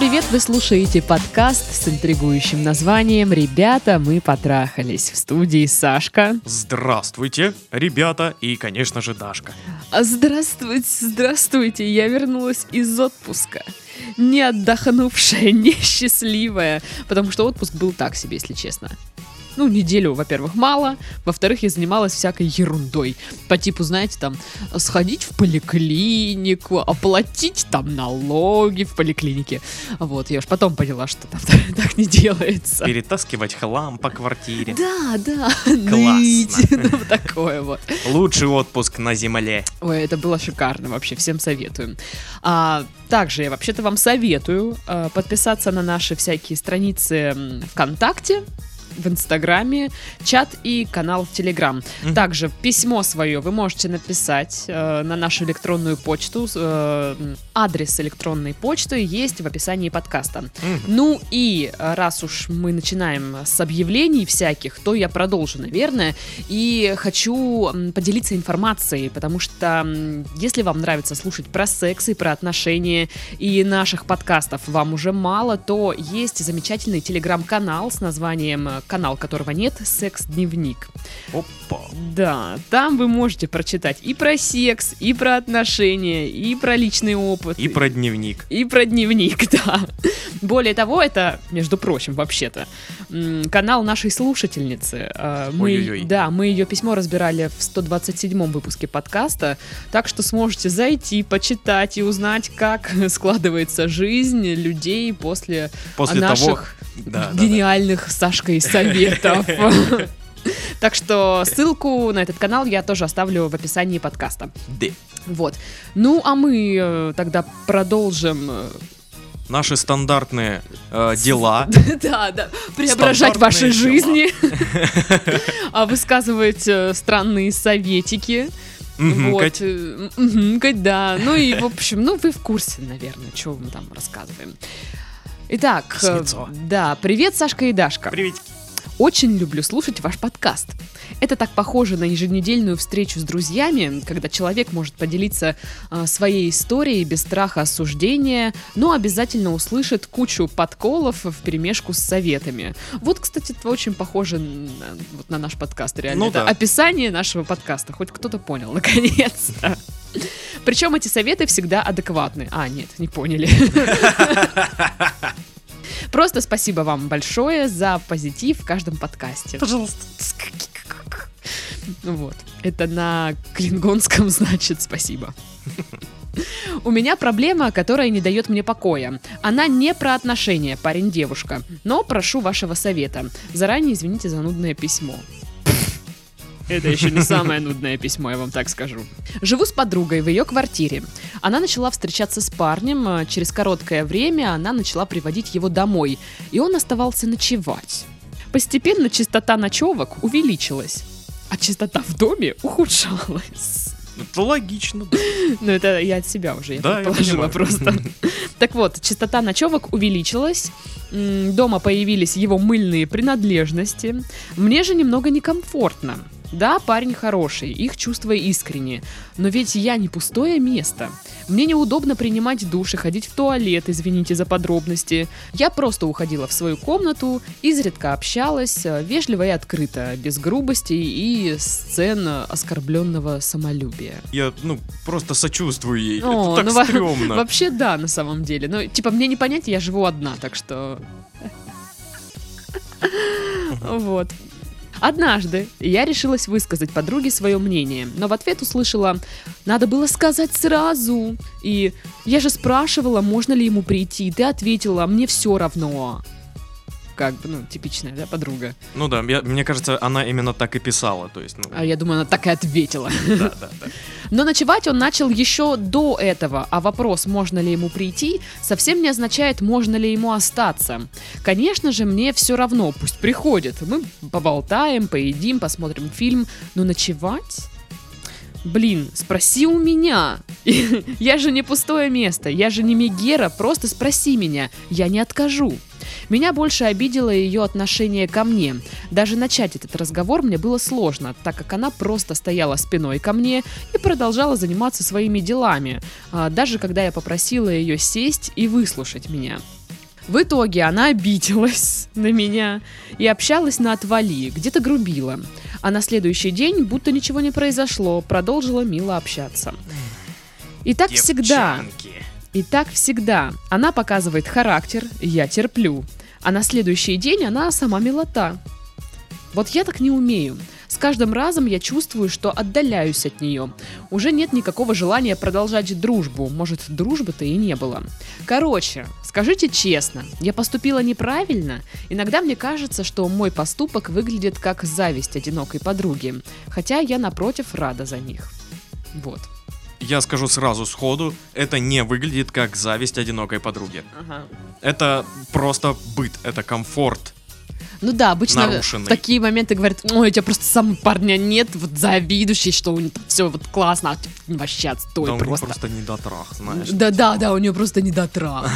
привет! Вы слушаете подкаст с интригующим названием «Ребята, мы потрахались». В студии Сашка. Здравствуйте, ребята, и, конечно же, Дашка. А, Здравствуйте, здравствуйте! Я вернулась из отпуска. Не отдохнувшая, несчастливая. Потому что отпуск был так себе, если честно. Ну, неделю, во-первых, мало. Во-вторых, я занималась всякой ерундой. По типу, знаете, там, сходить в поликлинику, оплатить там налоги в поликлинике. Вот, я уж потом поняла, что там так не делается. Перетаскивать хлам по квартире. Да, да, Классно. Ну, такое вот. Лучший отпуск на земле. Ой, это было шикарно, вообще, всем советую. А, также я вообще-то вам советую а, подписаться на наши всякие страницы ВКонтакте, в Инстаграме, чат и канал в Телеграм. Также письмо свое вы можете написать э, на нашу электронную почту. э, адрес электронной почты есть в описании подкаста. Ну и раз уж мы начинаем с объявлений всяких, то я продолжу, наверное, и хочу поделиться информацией, потому что если вам нравится слушать про секс и про отношения, и наших подкастов вам уже мало, то есть замечательный телеграм-канал с названием, э, канал которого нет, «Секс-дневник». Опа. Да, там вы можете прочитать и про секс, и про отношения, и про личный опыт. И про дневник. И про дневник, да. Более того, это, между прочим, вообще-то, канал нашей слушательницы. А, Мы, Ой-ой-ой. да, мы ее письмо разбирали в 127-м выпуске подкаста, так что сможете зайти, почитать и узнать, как складывается жизнь людей после, После наших того... Да, да, да. гениальных Сашкой советов. Так что ссылку на этот канал я тоже оставлю в описании подкаста. Да. Вот. Ну, а мы э, тогда продолжим э, Наши стандартные э, дела. Да, да. Преображать ваши жизни. А высказывать э, странные советики. Вот. мгмкать, да. Ну и, в общем, ну вы в курсе, наверное, что мы там рассказываем. Итак, да, привет, Сашка и Дашка. Приветики. Очень люблю слушать ваш подкаст. Это так похоже на еженедельную встречу с друзьями, когда человек может поделиться а, своей историей без страха осуждения, но обязательно услышит кучу подколов в перемешку с советами. Вот, кстати, это очень похоже на, вот на наш подкаст, реально. Ну это да. описание нашего подкаста. Хоть кто-то понял, наконец-то. Причем эти советы всегда адекватны. А, нет, не поняли. Просто спасибо вам большое за позитив в каждом подкасте. Пожалуйста. Вот. Это на клингонском значит спасибо. У меня проблема, которая не дает мне покоя. Она не про отношения, парень-девушка. Но прошу вашего совета. Заранее извините за нудное письмо. Это еще не самое нудное письмо, я вам так скажу. Живу с подругой в ее квартире. Она начала встречаться с парнем. а Через короткое время она начала приводить его домой. И он оставался ночевать. Постепенно частота ночевок увеличилась. А частота в доме ухудшалась. Это логично. да. Ну, это я от себя уже, я Да, я предположила понимаю. просто. Так вот, частота ночевок увеличилась. Дома появились его мыльные принадлежности. Мне же немного некомфортно. Да, парень хороший, их чувства искренние. Но ведь я не пустое место. Мне неудобно принимать душ и ходить в туалет, извините за подробности. Я просто уходила в свою комнату, изредка общалась, э, вежливо и открыто, без грубостей и сцен оскорбленного самолюбия. Я, ну, просто сочувствую ей. О, Это ну, так во- стрёмно. Вообще да, на самом деле. Но, типа, мне не понять, я живу одна, так что... Вот. Однажды я решилась высказать подруге свое мнение, но в ответ услышала «Надо было сказать сразу!» И «Я же спрашивала, можно ли ему прийти, ты ответила, мне все равно». Как бы, ну, типичная, да, подруга. Ну да, я- мне кажется, она именно так и писала. То есть, ну, А я думаю, она так и ответила. да, да, да. Но ночевать он начал еще до этого, а вопрос, можно ли ему прийти, совсем не означает, можно ли ему остаться. Конечно же, мне все равно, пусть приходит. Мы поболтаем, поедим, посмотрим фильм, но ночевать? Блин, спроси у меня. Я же не пустое место, я же не Мегера, просто спроси меня, я не откажу. Меня больше обидело ее отношение ко мне. Даже начать этот разговор мне было сложно, так как она просто стояла спиной ко мне и продолжала заниматься своими делами, а, даже когда я попросила ее сесть и выслушать меня. В итоге она обиделась на меня и общалась на отвали, где-то грубила. А на следующий день, будто ничего не произошло, продолжила мило общаться. И так всегда. И так всегда. Она показывает характер, я терплю. А на следующий день она сама милота. Вот я так не умею. С каждым разом я чувствую, что отдаляюсь от нее. Уже нет никакого желания продолжать дружбу. Может, дружбы-то и не было. Короче, скажите честно, я поступила неправильно? Иногда мне кажется, что мой поступок выглядит как зависть одинокой подруги. Хотя я, напротив, рада за них. Вот. Я скажу сразу сходу, это не выглядит как зависть одинокой подруги. Ага. Это просто быт, это комфорт. Ну да, обычно Нарушенный. в такие моменты говорят, ой, у тебя просто сам парня нет, вот завидующий, что у них все вот классно, а ты вообще отстой да у них просто. просто недотрах, знаешь. Да, да, да, у нее просто недотрах.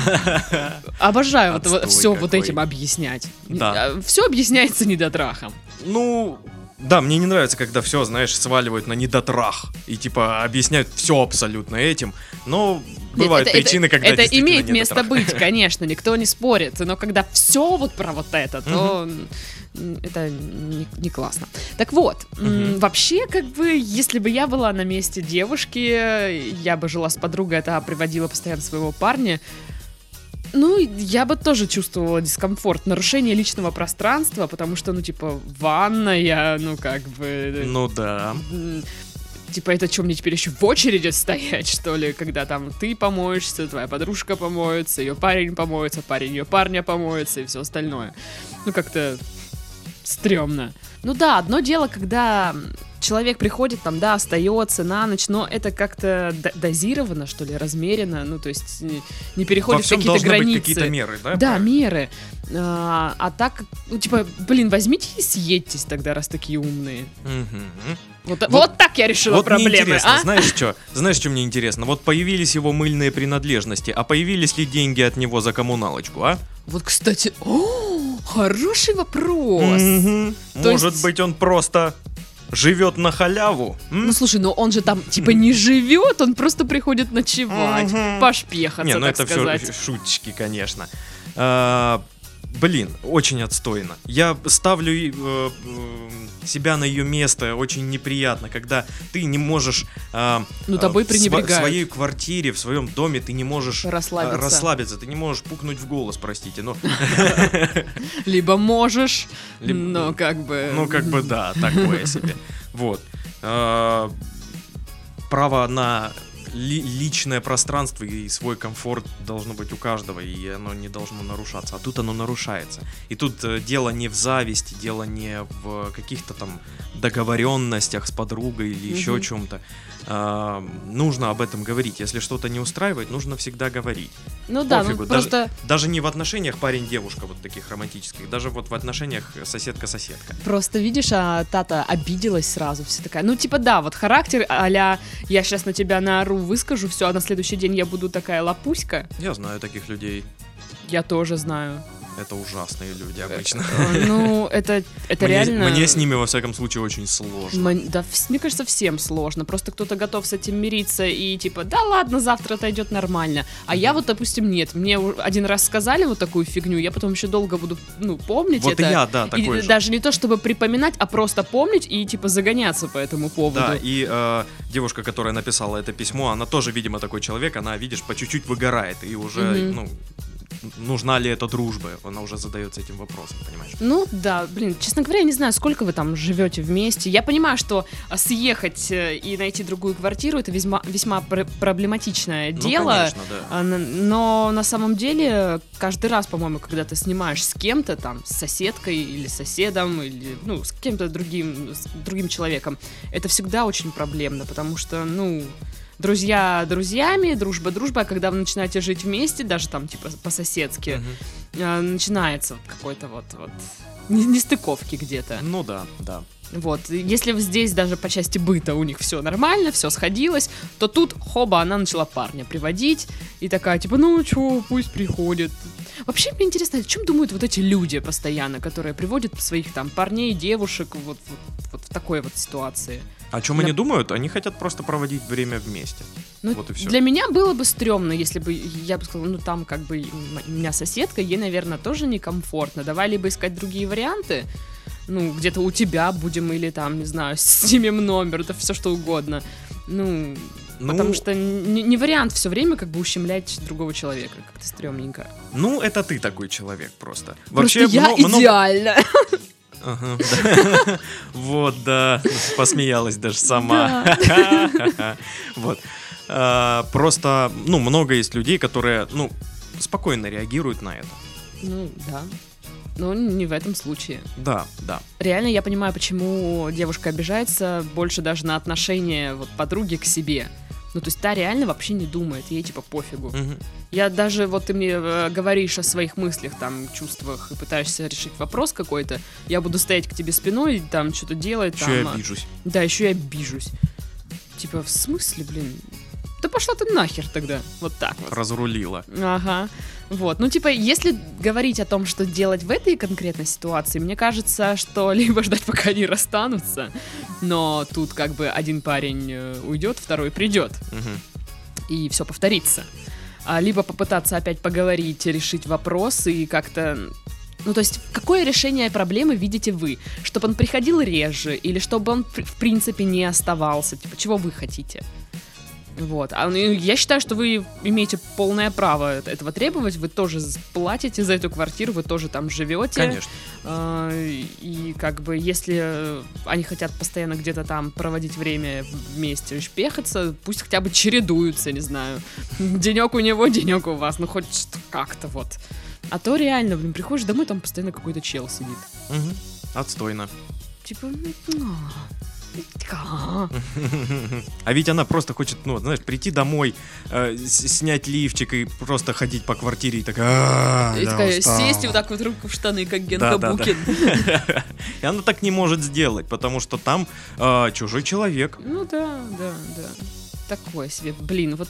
Обожаю вот, все вот этим объяснять. Да. Все объясняется недотрахом. Ну, да, мне не нравится, когда все, знаешь, сваливают на недотрах и типа объясняют все абсолютно этим. Но бывают это- причины, это, когда это имеет место быть, конечно, никто не спорит. Но когда все вот про вот это, то это не, не классно. Так вот, Мгм. вообще, как бы, если бы я была на месте девушки, я бы жила с подругой, это приводила постоянно своего парня. Ну, я бы тоже чувствовала дискомфорт, нарушение личного пространства, потому что, ну, типа, ванная, ну, как бы... Ну да. Типа, это что, мне теперь еще в очереди стоять, что ли, когда там ты помоешься, твоя подружка помоется, ее парень помоется, парень ее парня помоется и все остальное. Ну, как-то стрёмно. Ну да, одно дело, когда человек приходит там, да, остается на ночь, но это как-то дозировано, что ли, размеренно, ну, то есть не, не переходит какие-то должны быть границы. какие-то меры, да? Да, меры. А, а так, ну, типа, блин, возьмите и съедьтесь тогда, раз такие умные. Мгм. Вот, вот, так я решила Вот мне проблемы, интересно, а? знаешь что? Знаешь, что мне интересно? Вот появились его мыльные принадлежности, а появились ли деньги от него за коммуналочку, а? Вот, кстати, о, хороший вопрос. То Может есть- быть, он просто живет на халяву? м? Ну слушай, ну он же там типа не живет, он просто приходит ночевать, пошпехаться, Не, ну так это сказать. все шуточки, конечно. А, блин, очень отстойно. Я ставлю э, э, себя на ее место, очень неприятно, когда ты не можешь... а, Ну, тобой в сва- пренебрегают. В своей квартире, в своем доме ты не можешь... а, Расслабиться. расслабиться, ты не можешь пукнуть в голос, простите, но, Либо можешь, но как бы... ну как бы да, такое себе. Вот. А, Право на ли- личное пространство и свой комфорт должно быть у каждого, и оно не должно нарушаться. А тут оно нарушается. И тут э, дело не в зависти, дело не в каких-то там договоренностях с подругой или еще Мгм. чем-то. А, нужно об этом говорить. Если что-то не устраивает, нужно всегда говорить. Ну да, ну Пофигу, даже- просто, Даже не в отношениях парень-девушка, вот таких романтических, даже вот в отношениях соседка-соседка. просто видишь, а Тата обиделась сразу, вся такая, ну типа да, вот характер а-ля я сейчас на тебя наору, выскажу все, а на следующий день я буду такая лапуська, Я знаю таких людей. я тоже знаю. Это ужасные люди обычно. Э, Ну, это, это Мне, реально... мне с ними, во всяком случае, очень сложно. М- Да, мне кажется, всем сложно. Просто кто-то готов с этим мириться и типа, да ладно, завтра отойдет нормально. А я вот, допустим, нет. Мне один раз сказали вот такую фигню, я потом еще долго буду, ну, помнить Вот и это. я, да, И такой же. даже не то, чтобы припоминать, а просто помнить и типа загоняться по этому поводу. Да, и э, девушка, которая написала это письмо, она тоже, видимо, такой человек, она, видишь, по чуть-чуть выгорает, и уже, Мгм. ну, нужна ли эта дружба, она уже задается этим вопросом, понимаешь? Ну да, блин, честно говоря, я не знаю, сколько вы там живете вместе. Я понимаю, что а, съехать э, и найти другую квартиру это весьма, весьма пр- проблематичное дело. Ну, конечно, да. А, Но на самом деле, каждый раз, по-моему, когда ты снимаешь с кем-то, там, с соседкой или соседом, или, ну, с кем-то другим, с другим человеком, это всегда очень проблемно, потому что, ну, друзья друзьями, дружба дружба, а когда вы начинаете жить вместе, даже там, типа, по-соседски, а, начинается какой-то вот, вот не- нестыковки где-то. Ну да, да. Вот, если здесь даже по части быта у них все нормально, все сходилось, то тут, хоба, она начала парня приводить, и такая, типа, ну чё, пусть приходит. Вообще, мне интересно, о чем думают вот эти люди постоянно, которые приводят своих там парней, девушек вот, вот, вот в такой вот ситуации? О чем Я- они думают? Они хотят просто проводить время вместе. Ну, Вот и всё. Для меня было бы стрёмно, если бы я бы сказала, ну там как бы у меня соседка, ей, наверное, тоже некомфортно. Давай либо искать другие варианты, ну, где-то у тебя будем, или там, не знаю, снимем номер, это все что угодно. Ну, Ну, потому что не, не вариант все время как бы ущемлять другого человека, как-то стрёмненько. ну, это ты такой человек просто. Просто я мно- много- идеально. Ага, да. Вот, да, посмеялась даже сама. Вот. А, Просто, ну, много есть людей, которые, ну, спокойно реагируют на это. Ну, да. Но не в этом случае. Да, да. Реально я понимаю, почему девушка обижается больше даже на отношение вот, подруги к себе. Ну, то есть та реально вообще не думает, ей типа пофигу. Мгм. Я даже, вот ты мне э, говоришь о своих мыслях, там, чувствах и пытаешься решить вопрос какой-то, я буду стоять к тебе спиной, там, что-то делать, Еще там, я а, обижусь. да, еще и обижусь. Типа, в смысле, блин? Да пошла ты нахер тогда, вот так вот. Разрулила. Ага. Вот. Ну, типа, если говорить о том, что делать в этой конкретной ситуации, мне кажется, что либо ждать, пока они расстанутся, но тут как бы один парень э, уйдет, второй придет, Мгм. и все повторится. А, либо попытаться опять поговорить, решить вопрос и как-то... Ну, то есть, какое решение проблемы видите вы? Чтобы он приходил реже, или чтобы он, в принципе, не оставался? Типа, чего вы хотите? Вот. А ну, я считаю, что вы имеете полное право этого требовать. Вы тоже платите за эту квартиру, вы тоже там живете. Конечно. А, И как бы, если э, они хотят постоянно где-то там проводить время вместе, шпехаться, пусть хотя бы чередуются, не знаю. Денек у него, денек у вас, ну хоть как-то вот. А то реально, блин, приходишь домой, там постоянно какой-то чел сидит. Мгм. Отстойно. Типа, ну, а, ведь она просто хочет, ну, знаешь, прийти домой, э, снять лифчик и просто ходить по квартире и такая... «А, и я такая устала». сесть и вот так вот руку в штаны, как Генка Да, да, да. Букин. И она так не может сделать, потому что там э, чужой человек. Ну да, да, да. Такое себе. Блин, вот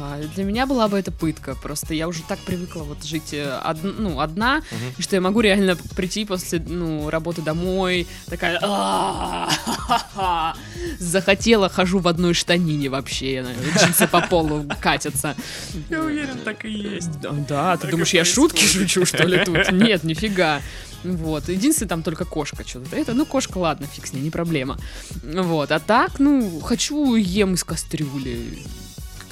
а, для меня была бы это пытка. Просто я уже так привыкла вот жить э, од- ну, одна, и что я могу реально прийти после ну, работы домой, такая «А-а-а-ха-ха». захотела, хожу в одной штанине вообще, джинсы по полу катятся. Я уверен, так и есть. Да, ты думаешь, я шутки шучу, что ли, тут? Нет, нифига. Вот. Единственное, там только кошка что-то. Это, ну, кошка, ладно, фиг с ней, не проблема. Вот. А так, ну, хочу ем из кастрюли.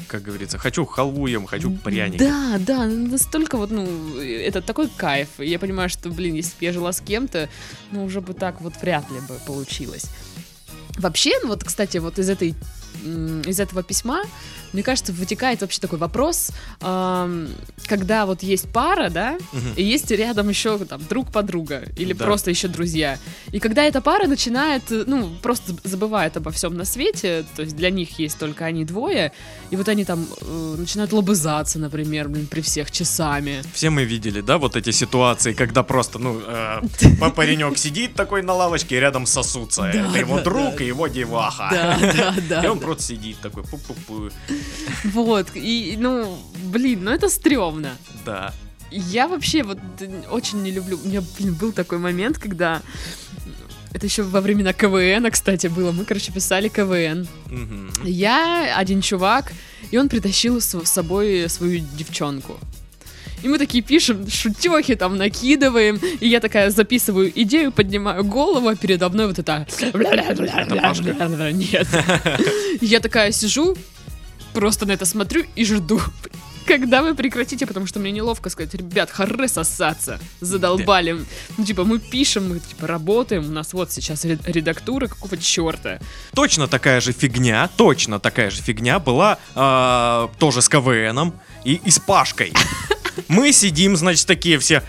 Как говорится, хочу халву ем, хочу пряник. Да, да, настолько вот, ну, это такой кайф. Я понимаю, что, блин, если бы я жила с кем-то, ну, уже бы так вот вряд ли бы получилось. Вообще, ну, вот, кстати, вот из этой из этого письма, мне кажется, вытекает вообще такой вопрос, когда вот есть пара, да, и есть рядом еще там друг подруга или Да. просто еще друзья. И когда эта пара начинает, э, ну, просто забывает обо всем на свете, то есть для них есть только они двое, и вот они там э, начинают лобызаться, например, блин, при всех часами. Все мы видели, да, вот эти ситуации, когда просто, ну, э, па- паренек сидит такой на лавочке и рядом сосутся. Это его друг и его деваха. Да, да, да. И он да. просто сидит такой, пу-пу-пу. Вот, и, ну, блин, ну это стрёмно. Да. Я вообще вот очень не люблю. У меня, блин, был такой момент, когда это еще во времена КВН, кстати, было. Мы, короче, писали КВН. Мгм. Я, один чувак, и он притащил с собой свою девчонку. И мы такие пишем, шутехи там накидываем, и я такая записываю идею, поднимаю голову, а передо мной вот это... Нет. Я такая сижу, просто на это смотрю и жду, когда вы прекратите, потому что мне неловко сказать, ребят, хоры сосаться, задолбали. Ну, типа, мы пишем, мы, типа, работаем, у нас вот сейчас ре- редактура, какого черта. Точно такая же фигня, точно такая же фигня была а, тоже с КВНом и, и с Пашкой. Мы сидим, значит, такие все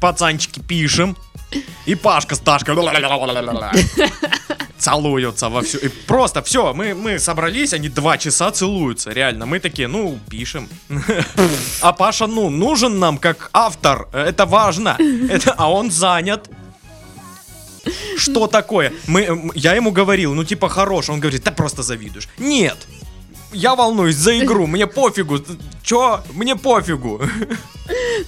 пацанчики пишем, и Пашка с Дашкой целуются во всю. И просто все, мы, мы собрались, они два часа целуются, реально. Мы такие, ну, пишем. А Паша, ну, нужен нам как автор, это важно. Это, а он занят. Что такое? Мы, я ему говорил, ну типа хорош, он говорит, да просто завидуешь. Нет, я волнуюсь за игру, мне пофигу. Чё? Мне пофигу.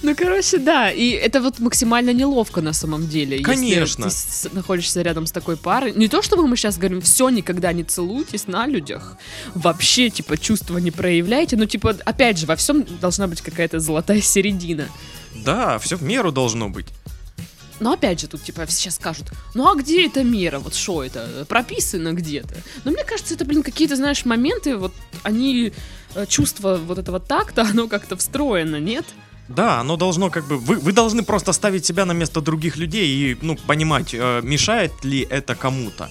Ну, короче, да. И это вот максимально неловко на самом деле. если Конечно. ты с- находишься рядом с такой парой. Не то, чтобы мы сейчас говорим, все, никогда не целуйтесь на людях. Вообще, типа, чувства не проявляйте. Но, типа, опять же, во всем должна быть какая-то золотая середина. Да, все в меру должно быть. Но опять же, тут типа сейчас скажут, ну а где эта мера? Вот что это? Прописано где-то. Но мне кажется, это, блин, какие-то, знаешь, моменты, вот они, э, чувство вот этого такта, оно как-то встроено, нет? Да, оно должно как бы... Вы, вы должны просто ставить себя на место других людей и, ну, понимать, э, мешает ли это кому-то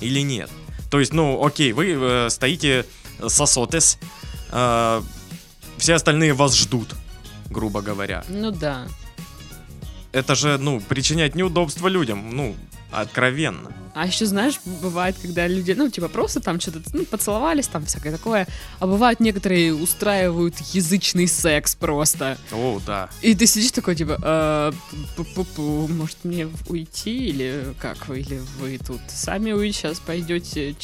или нет. То есть, ну, окей, вы э, стоите сосотес, э, все остальные вас ждут, грубо говоря. Ну да. Это же, ну, причинять неудобства людям, ну, откровенно. А еще, знаешь, бывает, когда люди, ну, типа, просто там что-то, ну, поцеловались, там всякое такое. А бывают некоторые устраивают язычный секс просто. О, да. И ты сидишь такой, типа, «А, пу-пу-пу, может мне уйти, или как вы, или вы тут сами вы сейчас пойдете,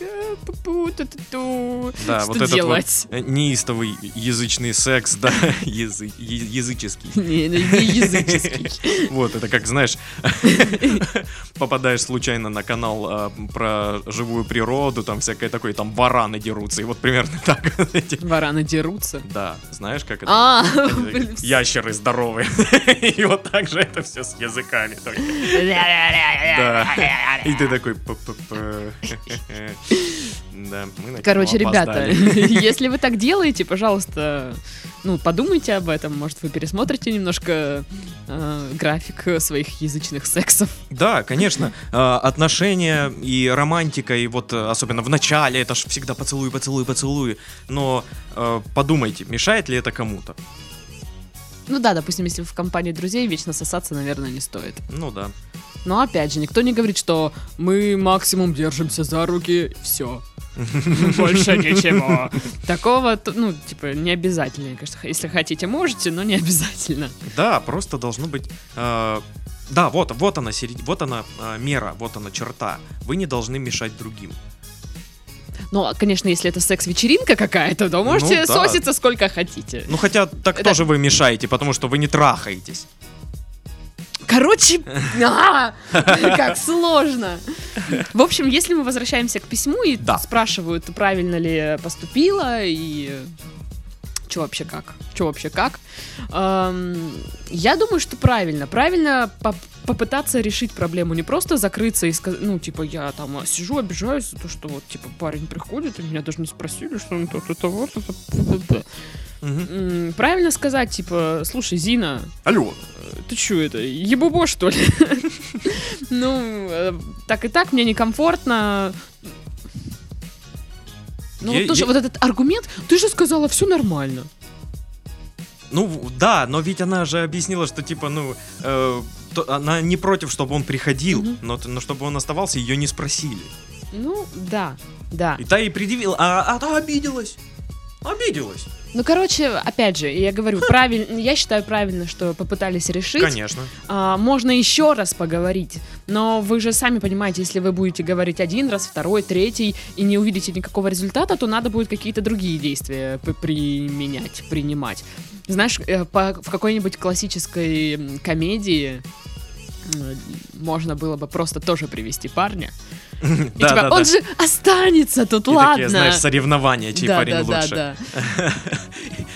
э, пу-пу, ту-ту-ту». Да, Что вот этот делать? вот э, неистовый язычный секс, да, язы- языческий. Не не языческий. Вот, это как, знаешь, попадаешь случайно на канал а, про живую природу, там всякое такое, там вараны дерутся, и вот примерно так. Вараны дерутся. Да, знаешь, как это? А, такие, Ящеры здоровые. И вот так же это все с языками. Да. И ты такой... Да, мы Короче, ребята, если вы так делаете, пожалуйста, ну, подумайте об этом. Может, вы пересмотрите немножко э, график своих язычных сексов. Да, конечно, э, отношения и романтика, и вот э, особенно в начале, это ж всегда поцелуй, поцелуй, поцелуй. Но э, подумайте, мешает ли это кому-то? Ну да, допустим, если в компании друзей вечно сосаться, наверное, не стоит. Ну да. Но опять же, никто не говорит, что мы максимум держимся за руки, все. Больше ничего. Такого, ну, типа, не обязательно. Если хотите, можете, но не обязательно. Да, просто должно быть. э, да, вот, вот она, серед- вот она э, мера, вот она черта. Вы не должны мешать другим. Ну, а, конечно, если это секс-вечеринка какая-то, то можете Ну да. соситься сколько хотите. Ну хотя так Это- тоже вы мешаете, потому что вы не трахаетесь. Короче, а, как сложно. В общем, если мы возвращаемся к письму и спрашивают, правильно ли поступила и что вообще как, что вообще как, Эм, я думаю, что правильно. Правильно поп- попытаться решить проблему, не просто закрыться и сказать, ну, типа, я там сижу, обижаюсь за то, что вот, типа, парень приходит, и меня даже не спросили, что он тут, это вот, это, п-п-п». Мгм. М, Правильно сказать, типа, слушай, Зина, Алло. ты чё это, ебубо, что ли? Ну, э, так и так, мне некомфортно. Ну, вот тоже вот этот аргумент, ты же сказала, все нормально. Ну да, но ведь она же объяснила, что типа, ну, э, то- она не против, чтобы он приходил, Мгм. но, но чтобы он оставался, ее не спросили. Ну, да, да. И та и предъявила, а, а та обиделась. Обиделась. Ну, короче, опять же, я говорю, правильно, я считаю правильно, что попытались решить. Конечно. А, можно еще раз поговорить, но вы же сами понимаете, если вы будете говорить один раз, второй, третий и не увидите никакого результата, то надо будет какие-то другие действия применять, принимать. Знаешь, э, по- в какой-нибудь классической комедии можно было бы просто тоже привести парня. И Да, типа, да, он да. же останется тут, И ладно. такие, знаешь, соревнования, чей да, парень да, лучше. да, да.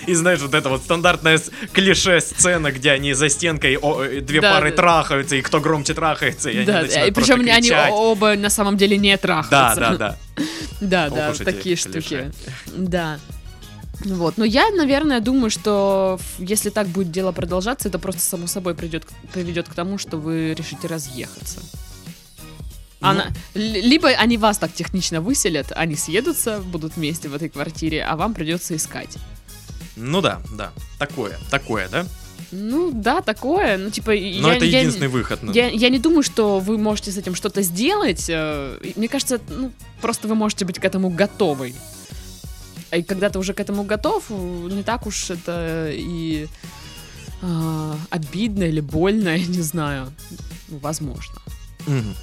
И знаешь, вот это вот стандартная клише сцена, где они за стенкой о, э, две Да, пары да. трахаются, и кто громче трахается, и они Да, начинают и причем просто они кричать. оба на самом деле не Да, трахаются. да, да. Да, Ох да, эти такие штуки. Да. Вот, но я, наверное, думаю, что если так будет дело продолжаться, это просто само собой придет, приведет к тому, что вы решите разъехаться. Ну, Она, л- либо они вас так технично выселят, они съедутся, будут вместе в этой квартире, а вам придется искать. Ну да, да. Такое, такое, да? Ну да, такое, ну типа... Но я, это я- единственный выход. ну. Я, я не думаю, что вы можете с этим что-то сделать. э, Мне кажется, ну, просто вы можете быть к этому готовы. И когда ты уже к этому готов, э, не так уж это и а, обидно или больно, я не знаю. Ну, возможно. Мгм.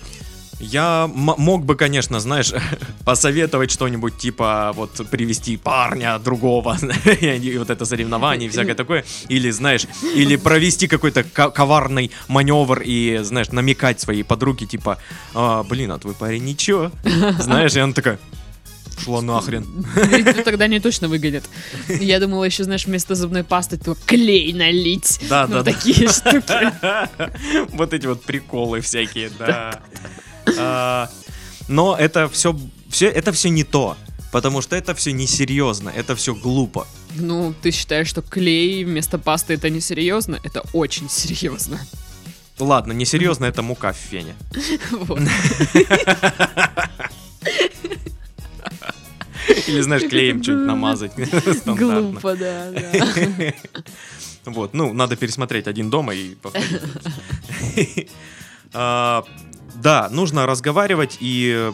Я мог бы, конечно, знаешь, посоветовать что-нибудь типа вот привести парня другого, и вот это соревнование и всякое такое, или знаешь, или провести какой-то ко- коварный маневр и знаешь намекать своей подруге типа, «А, блин, а твой парень ничего, знаешь, и она такая, шла нахрен. Ну, Тогда не точно выгонят. Я думала еще, знаешь, вместо зубной пасты то клей налить. Да, Ну, да, да. такие штуки. Вот эти вот приколы всякие, да. А, Но это все, все, это все не то. Потому что это все несерьезно, это все глупо. Ну, ты считаешь, что клей вместо пасты это не серьезно? Это очень серьезно. Ладно, несерьезно это мука в фене. Или, знаешь, клеем что-нибудь намазать. Глупо, да, да. Вот, ну, надо пересмотреть один дома и повторить. Да, нужно разговаривать и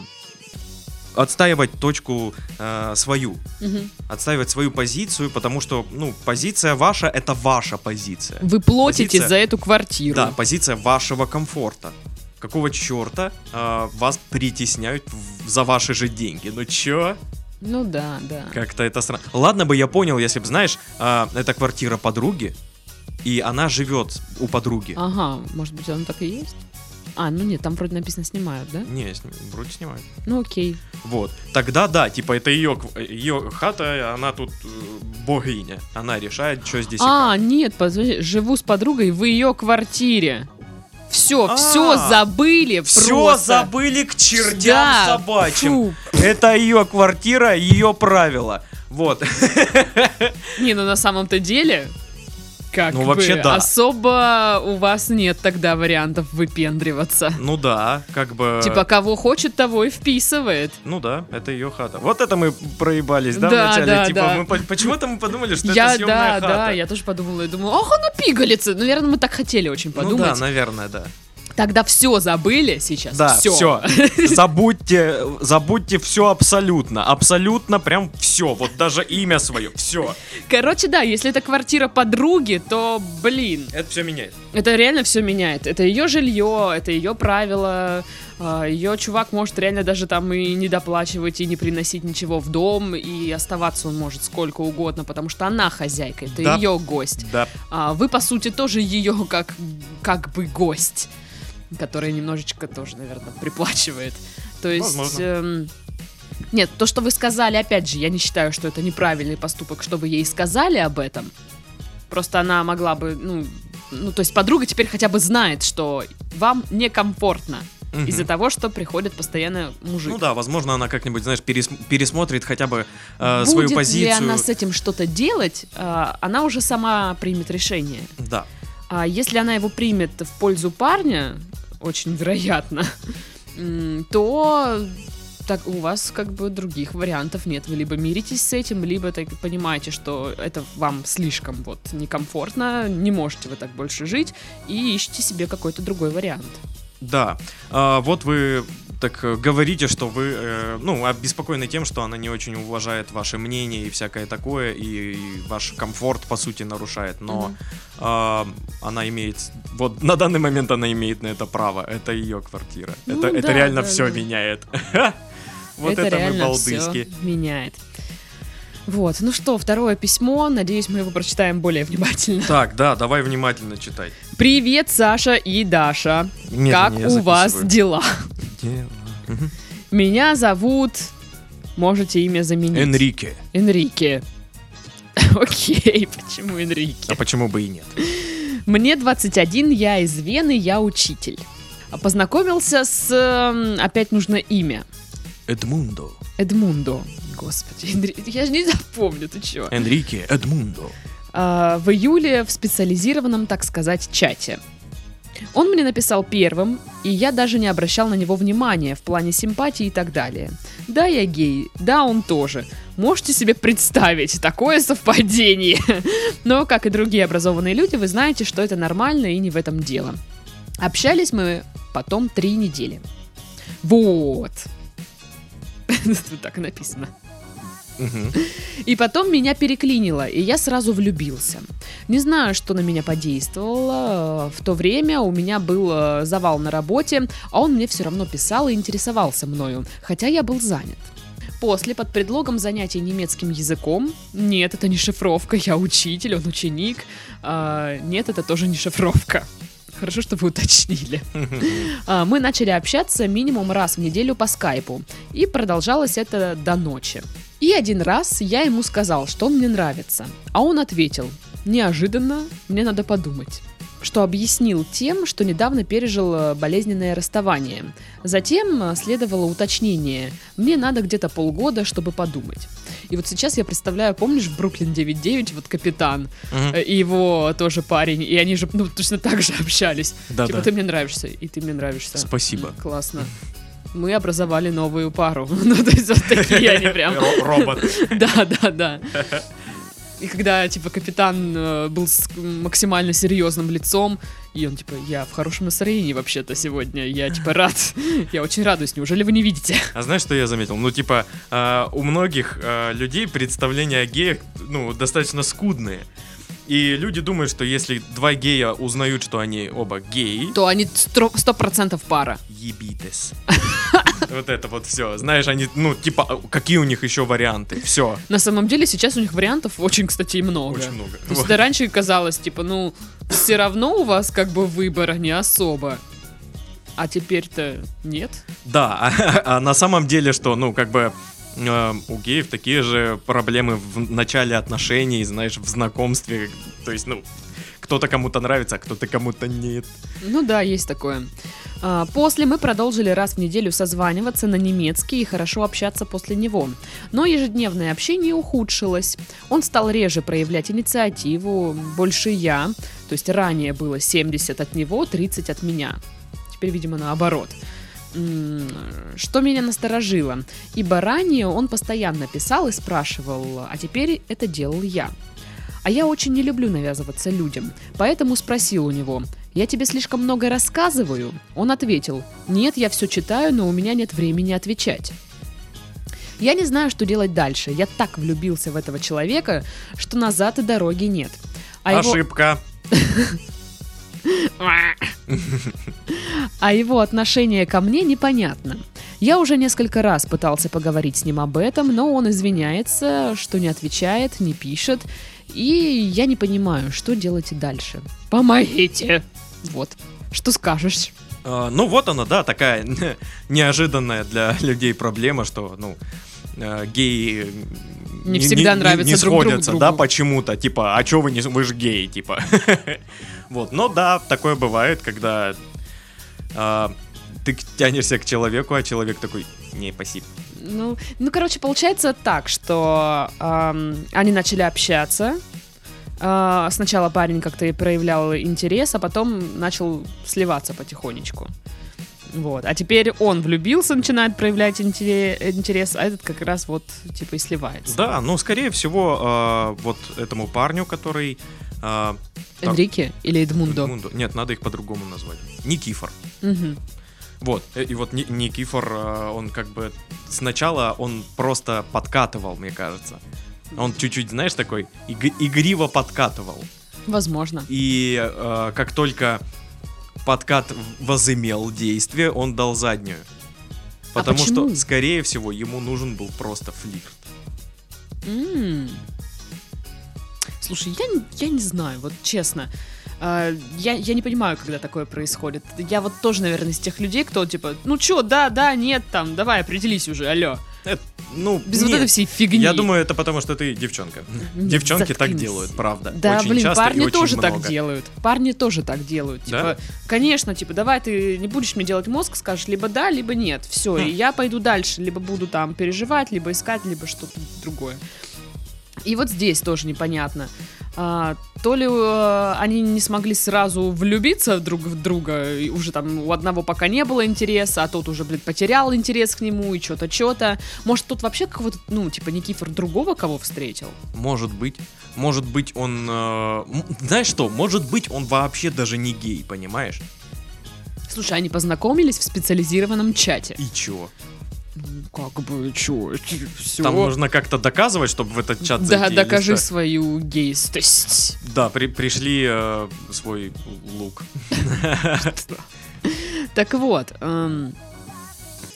отстаивать точку э, свою. Мгм. отстаивать свою позицию, потому что, ну, позиция ваша это ваша позиция. Вы платите Позиция- за эту квартиру. Да, позиция вашего комфорта. Какого черта а, вас притесняют в- за ваши же деньги? Ну чё? Ну да, да. Как-то это странно. Ладно бы я понял, если бы, знаешь, а, это квартира подруги, и она живет у подруги. Ага, может быть, оно так и есть? А, ну нет, там вроде написано снимают, да? Не, сни- вроде снимают. Ну окей. Вот. Тогда да, типа это ее, ее хата, она тут э, богиня. Она решает, что здесь и как. А, нет, подожди, живу с подругой в ее квартире. Все, все А, забыли Все просто. забыли к чертям Да, собачьим. фу. Это ее квартира, ее правила. Вот. Не, ну на самом-то деле, как Ну, бы, вообще да. особо у вас нет тогда вариантов выпендриваться. Ну да, как бы. Типа, кого хочет, того и вписывает. Ну да, это ее хата. Вот это мы проебались, да, Да, вначале? да, типа, да. мы по- почему-то мы подумали, что я, это съемная да, хата. да, я тоже подумала, я думаю, ах, она пигалица. Наверное, мы так хотели очень Ну да, подумать. наверное, да. Тогда все забыли сейчас. Да, все. все. Забудьте, забудьте все абсолютно. Абсолютно прям все. Вот даже имя свое. Все. Короче, да, если это квартира подруги, то, блин, Это все меняет. это реально все меняет. Это ее жилье, это ее правила. Ее чувак может реально даже там и не доплачивать, и не приносить ничего в дом, и оставаться он может сколько угодно, потому что она хозяйка, это Да. ее гость. Да. А вы, по сути, тоже ее как, как бы гость, который немножечко тоже, наверное, приплачивает. То есть... Эм, нет, то, что вы сказали, опять же, я не считаю, что это неправильный поступок, что вы ей сказали об этом. Просто она могла бы, ну, ну, то есть подруга теперь хотя бы знает, что вам некомфортно Мгм. из-за того, что приходит постоянно мужик. Ну да, возможно, она как-нибудь, знаешь, перес- пересмотрит хотя бы э, Будет свою позицию. она с этим что-то делать, а, она уже сама примет решение. Да. А если она его примет в пользу парня, очень вероятно, то так у вас как бы других вариантов нет. Вы либо миритесь с этим, либо так понимаете, что это вам слишком вот некомфортно, не можете вы так больше жить, и ищете себе какой-то другой вариант. Да. А, вот вы так э, говорите, что вы, э, ну, обеспокоены тем, что она не очень уважает ваше мнение и всякое такое, и, и ваш комфорт, по сути, нарушает. Но Мгм. а, она имеет, вот на данный момент она имеет на это право. Это ее квартира. Ну это, это да, реально да, все да. меняет. Вот это, это, мы балдыски. меняет. Вот, ну что, второе письмо, надеюсь, мы его прочитаем более внимательно. Так, да, давай внимательно читай. Привет, Саша и Даша. Медленнее как у вас дела? Меня зовут... Можете имя заменить. Энрике. Энрике. Окей, почему Энрике? А почему бы и нет? Мне 21, я из Вены, я учитель. Познакомился с... эм, Опять нужно имя. Эдмундо. Эдмундо. Господи, Энри- я же не запомню, ты чё? Энрике Эдмундо. А, в июле в специализированном, так сказать, чате. Он мне написал первым, и я даже не обращал на него внимания в плане симпатии и так далее. Да, я гей, да, он тоже. Можете себе представить такое совпадение. Но, как и другие образованные люди, вы знаете, что это нормально и не в этом дело. Общались мы потом три недели. Вот. Тут так написано. И потом меня переклинило, и я сразу влюбился. Не знаю, что на меня подействовало. В то время у меня был э, завал на работе, а он мне все равно писал и интересовался мною, хотя я был занят. После, под предлогом занятий немецким языком, нет, это не шифровка, я учитель, он ученик, а, нет, это тоже не шифровка. Хорошо, что вы уточнили. А, Мы начали общаться минимум раз в неделю по скайпу. И продолжалось это до ночи. И один раз я ему сказал, что он мне нравится. А он ответил, неожиданно, мне надо подумать. Что объяснил тем, что недавно пережил э, болезненное расставание. Затем э, следовало уточнение. Мне надо где-то полгода, чтобы подумать. И вот сейчас я представляю, помнишь, в Бруклин 9.9 вот капитан э, и его тоже парень, и они же, ну, точно так же общались. Да, типа, да. ты мне нравишься, и ты мне нравишься. Спасибо. Классно. Мы образовали новую пару. Ну, то есть вот такие они прям. Ро- Робот. Да, да, да. И когда, типа, капитан э, был с максимально серьезным лицом, и он, типа, я в хорошем настроении вообще-то сегодня, я, типа, рад, я очень радуюсь, неужели вы не видите? А знаешь, что я заметил? Ну, типа, а, у многих а, людей представления о геях, ну, достаточно скудные. И люди думают, что если два гея узнают, что они оба геи, То они сто процентов пара. ебитесь. Вот это вот все. Знаешь, они, ну, типа, а какие у них еще варианты? Все. На самом деле сейчас у них вариантов очень, кстати, и много. Очень много. То есть раньше казалось, типа, ну, все равно у вас как бы выбора не особо. А теперь-то нет. Да, а, а на самом деле, что, ну, как бы э, у геев такие же проблемы в начале отношений, знаешь, в знакомстве. То есть, ну, кто-то кому-то нравится, а кто-то кому-то нет. Ну да, есть такое. А, После мы продолжили раз в неделю созваниваться на немецкий и хорошо общаться после него. Но ежедневное общение ухудшилось. Он стал реже проявлять инициативу, больше я. То есть ранее было 70 от него, 30 от меня. Теперь, видимо, наоборот. Что меня насторожило? Ибо ранее он постоянно писал и спрашивал, а теперь это делал я. А я очень не люблю навязываться людям, поэтому спросил у него, «Я тебе слишком много рассказываю?» Он ответил, «Нет, я все читаю, но у меня нет времени отвечать». Я не знаю, что делать дальше. Я так влюбился в этого человека, что назад и дороги нет. А его- Ошибка. а его отношение ко мне непонятно. Я уже несколько раз пытался поговорить с ним об этом, но он извиняется, что не отвечает, не пишет, и я не понимаю, что делать дальше. Помогите! Вот. Что скажешь? А, ну вот она, да, такая неожиданная для людей проблема, что, ну, э, геи Не всегда нравятся не друг друг сходятся, другу. да, почему-то, типа, а чё вы не, вы же геи, типа. Вот, но да, такое бывает, когда а, ты тянешься к человеку, а человек такой, не, спасибо. Ну, ну, короче, получается так, что ам, они начали общаться. А, сначала парень как-то и проявлял интерес, а потом начал сливаться потихонечку. Вот. А теперь он влюбился, начинает проявлять интере- интерес, а этот как раз вот типа и сливается. Да, ну, скорее всего, а, вот этому парню, который... а, так, Энрике или Эдмундо? Эдмундо. Нет, надо их по-другому назвать. Никифор. Мгм. Вот, э, и вот Ни- Никифор, э, он как бы сначала он просто подкатывал, мне кажется. Он чуть-чуть, знаешь, такой иг- игриво подкатывал. Возможно. И э, как только подкат возымел действие, он дал заднюю. Потому что, А почему? скорее всего, ему нужен был просто флирт. М. Слушай, я, не- я не знаю, вот честно. А, я, я не понимаю, когда такое происходит. Я вот тоже, наверное, из тех людей, кто типа, ну чё, да, да, нет, там, давай, определись уже, алло. Это, ну, Без вот нет. этой всей фигни. Я думаю, это потому, что ты девчонка. Девчонки так заткнись. делают, правда. Да, Очень блин, часто и парни очень тоже так много. делают. Парни тоже так делают. Да? Типа, конечно, типа, давай ты не будешь мне делать мозг, скажешь либо да, либо нет. Все, Хм. и я пойду дальше. Либо буду там переживать, либо искать, либо что-то другое. И вот здесь тоже непонятно. А, то ли э, они не смогли сразу влюбиться друг в друга, и уже там у одного пока не было интереса, а тот уже, блин, потерял интерес к нему и что-то, что-то. Может, тот вообще кого-то, ну, типа, Никифор другого кого встретил? Может быть. Может быть, он... э, знаешь что? Может быть, он вообще даже не гей, понимаешь? Слушай, они познакомились в специализированном чате. И чё? Как бы, чё, все. Там нужно как-то доказывать, чтобы в этот чат Да, зайти, или докажи что? свою гейстость. Да, при- пришли э, свой лук. Так вот, эм,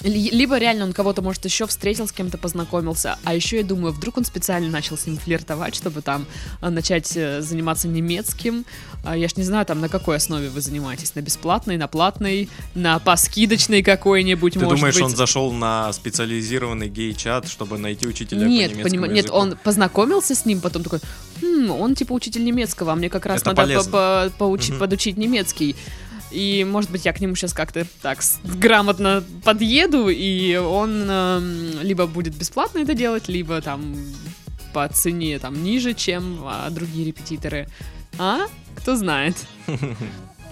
либо реально он кого-то, может, еще встретил, с кем-то познакомился, а еще я думаю, вдруг он специально начал с ним флиртовать, чтобы там э, начать э, заниматься немецким. А Я ж не знаю, там на какой основе вы занимаетесь, на бесплатной, на платной, на поскидочной какой-нибудь, Ты думаешь, быть. он зашел на специализированный гей-чат, чтобы найти учителя по Нет, немецкому понима- нет, он познакомился с ним, потом такой, «Хм, он типа учитель немецкого, а мне как раз Это надо полезно. по- по- поучи- Мгм. подучить немецкий. И, может быть, я к нему сейчас как-то так грамотно подъеду, и он эм, либо будет бесплатно это делать, либо там по цене там ниже, чем а, другие репетиторы. А? Кто знает.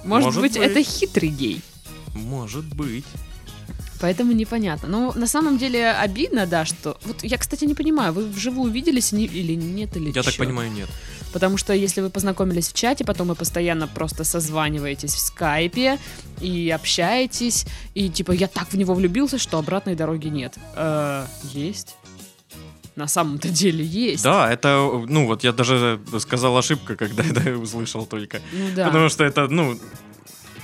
Может, Может быть, быть. это хитрый гей. Может быть. Поэтому непонятно. Ну, на самом деле обидно, да, что... Вот я, кстати, не понимаю, вы вживую виделись или нет, или Я так чё? понимаю, нет. Потому что если вы познакомились в чате, потом вы постоянно просто созваниваетесь в скайпе и общаетесь, и типа я так в него влюбился, что обратной дороги нет. Э, есть. На самом-то деле есть. Да, это, ну вот я даже сказал ошибка, когда это услышал только. Ну да. Потому что это, ну,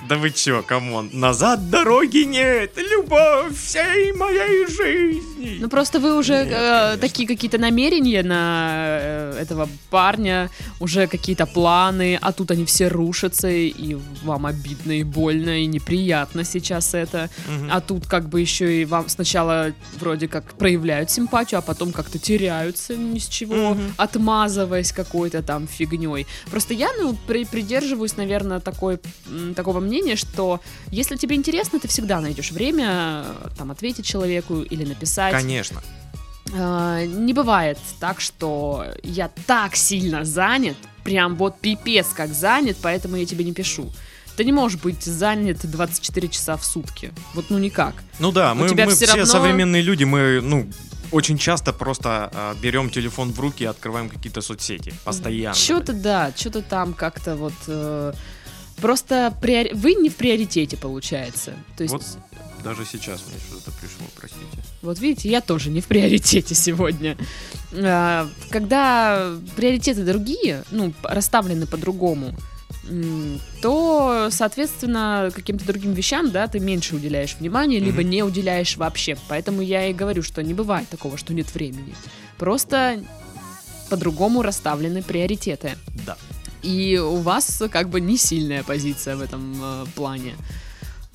да вы чё, come on, назад дороги нет, любовь всей моей жизни. Ну просто вы уже Нет, э, такие какие-то намерения на э, этого парня, уже какие-то планы, а тут они все рушатся, и вам обидно и больно, и неприятно сейчас это. Мгм. А тут как бы еще и вам сначала вроде как проявляют симпатию, а потом как-то теряются ни с чего, Мгм. отмазываясь какой-то там фигней. Просто я, ну, при- придерживаюсь, наверное, такой, такого мнения, что если тебе интересно, ты всегда найдешь время э, там ответить человеку или написать. Конечно. А, не бывает так, что я так сильно занят, прям вот пипец как занят, поэтому я тебе не пишу. Ты не можешь быть занят 24 часа в сутки. Вот ну никак. Ну да, У мы, мы всё все равно- современные люди, мы, ну, очень часто просто а, берем телефон в руки и открываем какие-то соцсети. Постоянно. Что-то да, что-то там как-то вот... э, просто приори- вы не в приоритете, получается. То есть, Вот. Вот. Даже сейчас мне что-то пришло, простите. видите, я тоже не в приоритете сегодня. А, когда приоритеты другие, ну, расставлены по-другому, то, соответственно, каким-то другим вещам, да, ты меньше уделяешь внимания, либо Мгм. не уделяешь вообще. Поэтому я и говорю, что не бывает такого, что нет времени. Просто по-другому расставлены приоритеты. Да. И у вас как бы не сильная позиция в этом э, плане.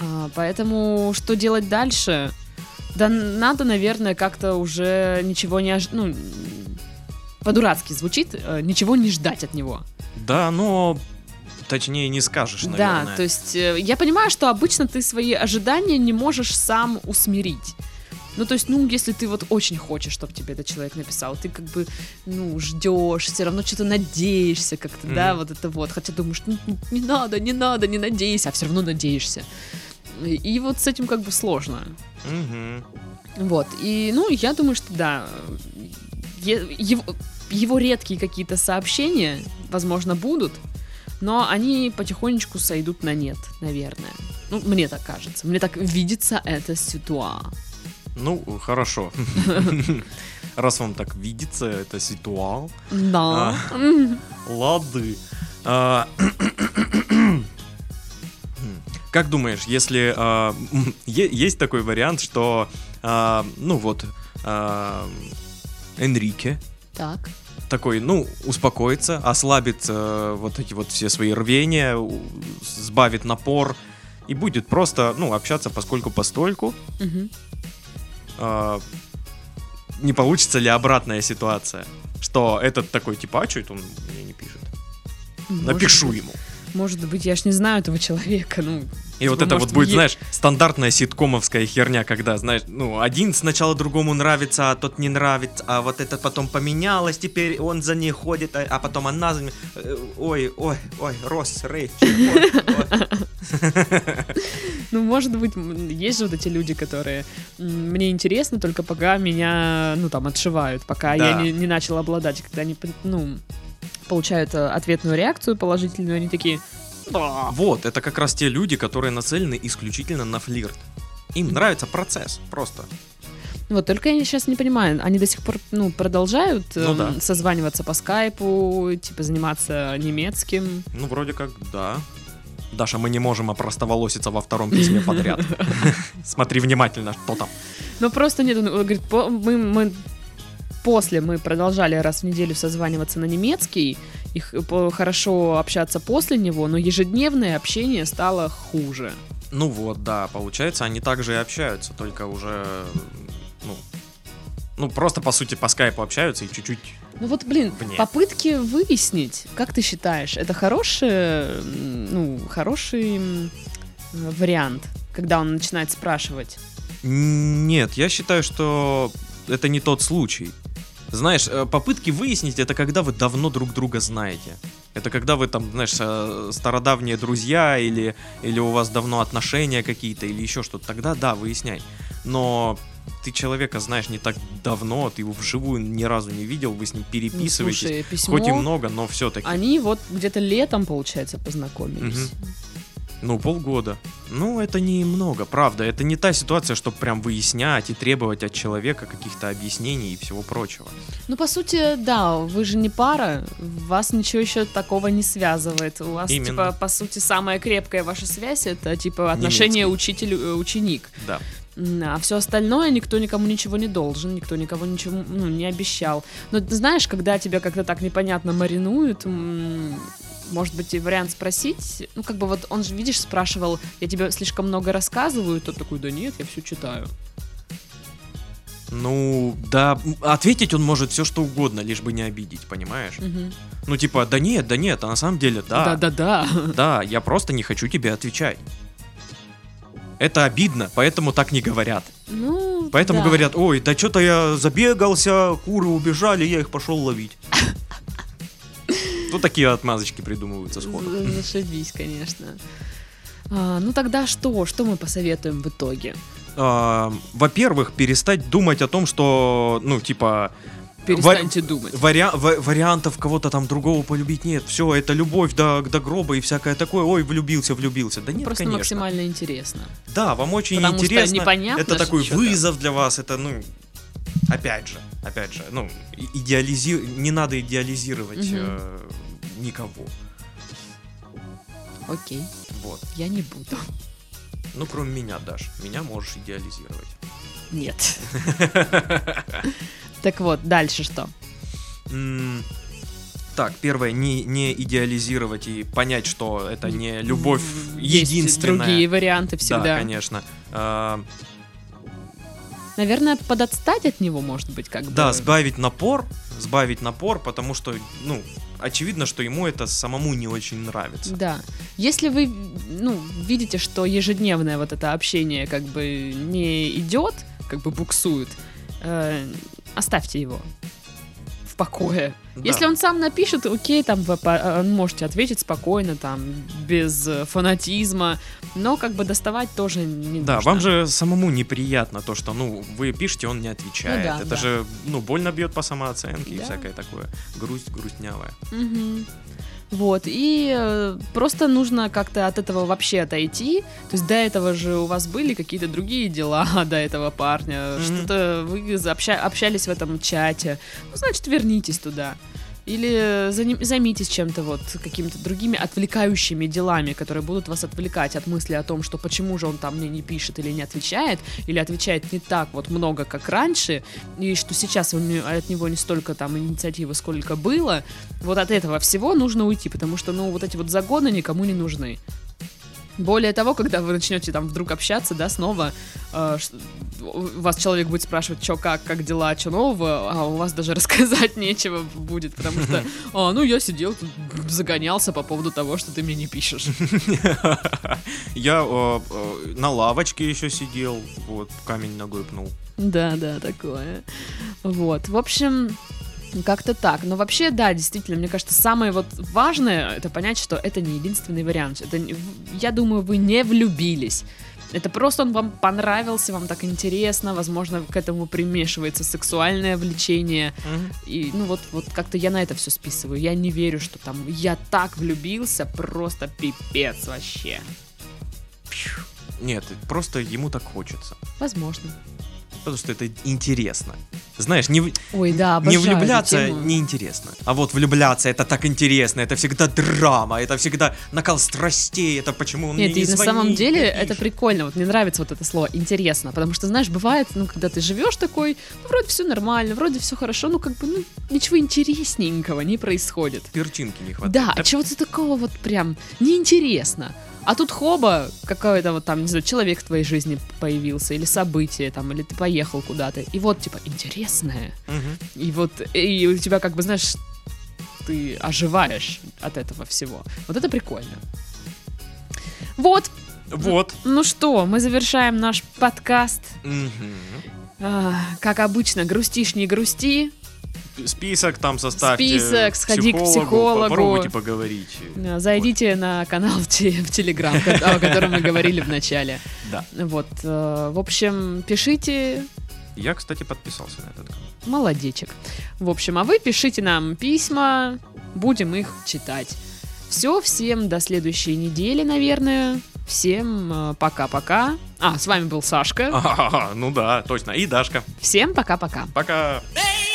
А, поэтому что делать дальше? Да надо, наверное, как-то уже ничего не... ож- Ну, по-дурацки звучит, э, ничего не ждать от него. Да, но точнее не скажешь, Да, наверное. то есть э, я понимаю, что обычно ты свои ожидания не можешь сам усмирить. Ну, то есть, ну, если ты вот очень хочешь, чтобы тебе этот человек написал, ты как бы, ну, ждешь, все равно что-то надеешься как-то, да, Мгм. вот это вот. Хотя думаешь, ну, ну, не надо, не надо, не надейся, а все равно надеешься. И, вот с этим как бы сложно. Мгм. Вот, и, ну, я думаю, что да, его, его редкие какие-то сообщения, возможно, будут, но они потихонечку сойдут на нет, наверное. Ну, мне так кажется. Мне так видится эта ситуация. Ну, хорошо. Раз вам так видится, это ситуал. Да. А. Лады. Как думаешь, если е- есть такой вариант, что а, ну вот а, Энрике Так. такой, ну, успокоится, ослабит э, вот эти вот все свои рвения, сбавит напор и будет просто, ну, общаться поскольку постольку. Мгм. А, не получится ли обратная ситуация? Что этот такой, типа, а что это он мне не пишет? Может Напишу быть. ему. Может быть, я ж не знаю этого человека, ну... И вот типа, это может, вот будет, е- знаешь, стандартная ситкомовская херня, когда, знаешь, ну, один сначала другому нравится, а тот не нравится, а вот это потом поменялось, теперь он за ней ходит, а, а потом она за ним... э, Ой, ой, ой, Росс, Рэйчел. Ну, может быть, есть же вот эти люди, которые мне интересны, только пока меня, ну, там, отшивают, пока я не, начал обладать, когда они, ну, получают э, ответную реакцию положительную, они такие, «Да». Вот, это как раз те люди, которые нацелены исключительно на флирт. Им нравится процесс, просто. Вот, только я сейчас не понимаю, они до сих пор, ну, продолжают Ну эм, да. созваниваться по скайпу, типа, заниматься немецким? Ну, вроде как, да. Даша, мы не можем опростоволоситься во втором письме подряд. Смотри внимательно, что там. Ну, просто нет, он говорит, мы после мы продолжали раз в неделю созваниваться на немецкий, их по- хорошо общаться после него, но ежедневное общение стало хуже. Ну вот, да, получается, они также и общаются, только уже, ну, ну просто по сути по скайпу общаются и чуть-чуть. Ну вот, блин, Вне. попытки выяснить, как ты считаешь, это хороший, ну, хороший вариант, когда он начинает спрашивать. Нет, я считаю, что это не тот случай. Знаешь, э, попытки выяснить это когда вы давно друг друга знаете. Это когда вы там, знаешь, э, стародавние друзья или, или у вас давно отношения какие-то или еще что-то. Тогда да, выясняй. Но ты человека знаешь не так давно, ты его вживую ни разу не видел, вы с ним Ну, переписываетесь. слушай, письмо, Хоть и много, но все-таки. они вот где-то летом, получается, познакомились. Ну, полгода. Ну, это немного, правда. Это не та ситуация, чтобы прям выяснять и требовать от человека каких-то объяснений и всего прочего. Ну, по сути, да, вы же не пара, вас ничего еще такого не связывает. У вас, Именно. типа, по сути, самая крепкая ваша связь это, типа, отношение учитель-ученик. Да. А все остальное никто никому ничего не должен, никто никого ничего ну, не обещал. Но ты знаешь, когда тебя как-то так непонятно маринуют, может быть, и вариант спросить, ну, как бы вот он же, видишь, спрашивал, я тебе слишком много рассказываю, тот такой, да нет, я все читаю. Ну, да, ответить он может все что угодно, лишь бы не обидеть, понимаешь? Мгм. Ну, типа, да нет, да нет, а на самом деле, да. Да-да-да. Да, я просто не хочу тебе отвечать. Это обидно, поэтому так не говорят. Ну, Поэтому да. говорят, ой, да что-то я забегался, куры убежали, я их пошел ловить. Ну, такие отмазочки придумываются сходу. За- Зашибись, конечно. А, ну тогда что? Что мы посоветуем в итоге? А, Во-первых, перестать думать о том, что, ну, типа, Перестаньте думать. вариа- ва- вариантов кого-то там другого полюбить нет. Все, это любовь до, до гроба и всякое такое. Ой, влюбился, влюбился. Да нет, Просто конечно. максимально интересно. Да, вам очень Потому интересно. непонятно это такой вызов для вас. Это, ну, опять же, опять же, ну, идеализи... не надо идеализировать Мгм. э, никого. Окей, Вот. я не буду. Ну, кроме меня, Даш. Меня можешь идеализировать. Нет. Так вот, дальше что? Так, первое, не, не идеализировать и понять, что это не любовь Есть единственная. другие варианты Да, всегда. конечно. Наверное, подотстать от него, может быть, как бы. Да, сбавить напор, сбавить напор, потому что, ну, очевидно, что ему это самому не очень нравится. Да. Если вы, ну, видите, что ежедневное вот это общение как бы не идет, как бы буксует, э, оставьте его в покое. Да. Если он сам напишет, окей, там вы э, можете ответить спокойно, там, без э, фанатизма, но как бы доставать тоже не Да, нужно. вам же самому неприятно то, что, ну, вы пишете, он не отвечает. Ну да, это да. же, ну, больно бьет по самооценке и Да. всякое такое. Грусть грустнявая. Мгм. Вот, и э, просто нужно как-то от этого вообще отойти. То есть до этого же у вас были какие-то другие дела до этого парня, Мгм. что-то вы общались в этом чате. Ну, значит, вернитесь туда. Или заним- займитесь чем-то вот, какими-то другими отвлекающими делами, которые будут вас отвлекать от мысли о том, что почему же он там мне не пишет или не отвечает, или отвечает не так вот много, как раньше, и что сейчас от него не столько там инициативы, сколько было, вот от этого всего нужно уйти, потому что, ну, вот эти вот загоны никому не нужны. Более того, когда вы начнете там вдруг общаться, да, снова, э, вас человек будет спрашивать, что как, как дела, что нового, а у вас даже рассказать нечего будет, потому что, а, ну, я сидел, тут загонялся по поводу того, что ты мне не пишешь. Я э, э, на лавочке еще сидел, вот, камень ногой пнул. Да, да, такое. Вот, в общем, как-то так. Но вообще, да, действительно, мне кажется, самое вот важное это понять, что это не единственный вариант. Это, я думаю, вы не влюбились. Это просто он вам понравился, вам так интересно, возможно, к этому примешивается сексуальное влечение. И, ну, вот, вот как-то я на это все списываю. Я не верю, что там я так влюбился, просто пипец вообще. Нет, просто ему так хочется. Возможно. Потому что это интересно. Знаешь, не, Ой, да, не влюбляться неинтересно. А вот влюбляться это так интересно, это всегда драма, это всегда накал страстей, это почему он Нет, мне и не на самом звонит, деле не это прикольно. Вот мне нравится вот это слово интересно. Потому что, знаешь, бывает, ну, когда ты живешь такой, ну, вроде все нормально, вроде все хорошо, ну, как бы, ну, ничего интересненького не происходит. Перчинки не хватает. Да, а чего-то такого вот прям неинтересно. А тут хоба, какой-то вот там, не знаю, человек в твоей жизни появился, или событие там, или ты поехал куда-то. И вот, типа, интересное. Мгм. И вот, и у тебя как бы, знаешь, ты оживаешь от этого всего. Вот это прикольно. Вот, Вот. ну что, мы завершаем наш подкаст. Мгм. А, как обычно, грустишь, не грусти. Список там составьте. Список, сходи к психологу. Попробуйте поговорить. А, Зайдите на канал в, те- в Телеграм, о котором мы говорили в начале. Да. Вот, э, в общем, пишите, Я, кстати, подписался на этот канал. молодечек. В общем, а вы пишите нам письма, будем их читать. Все, всем до следующей недели, наверное. Всем э, пока-пока. А, с вами был Сашка. Ага, ну да, точно. И Дашка. Всем пока-пока. Пока. There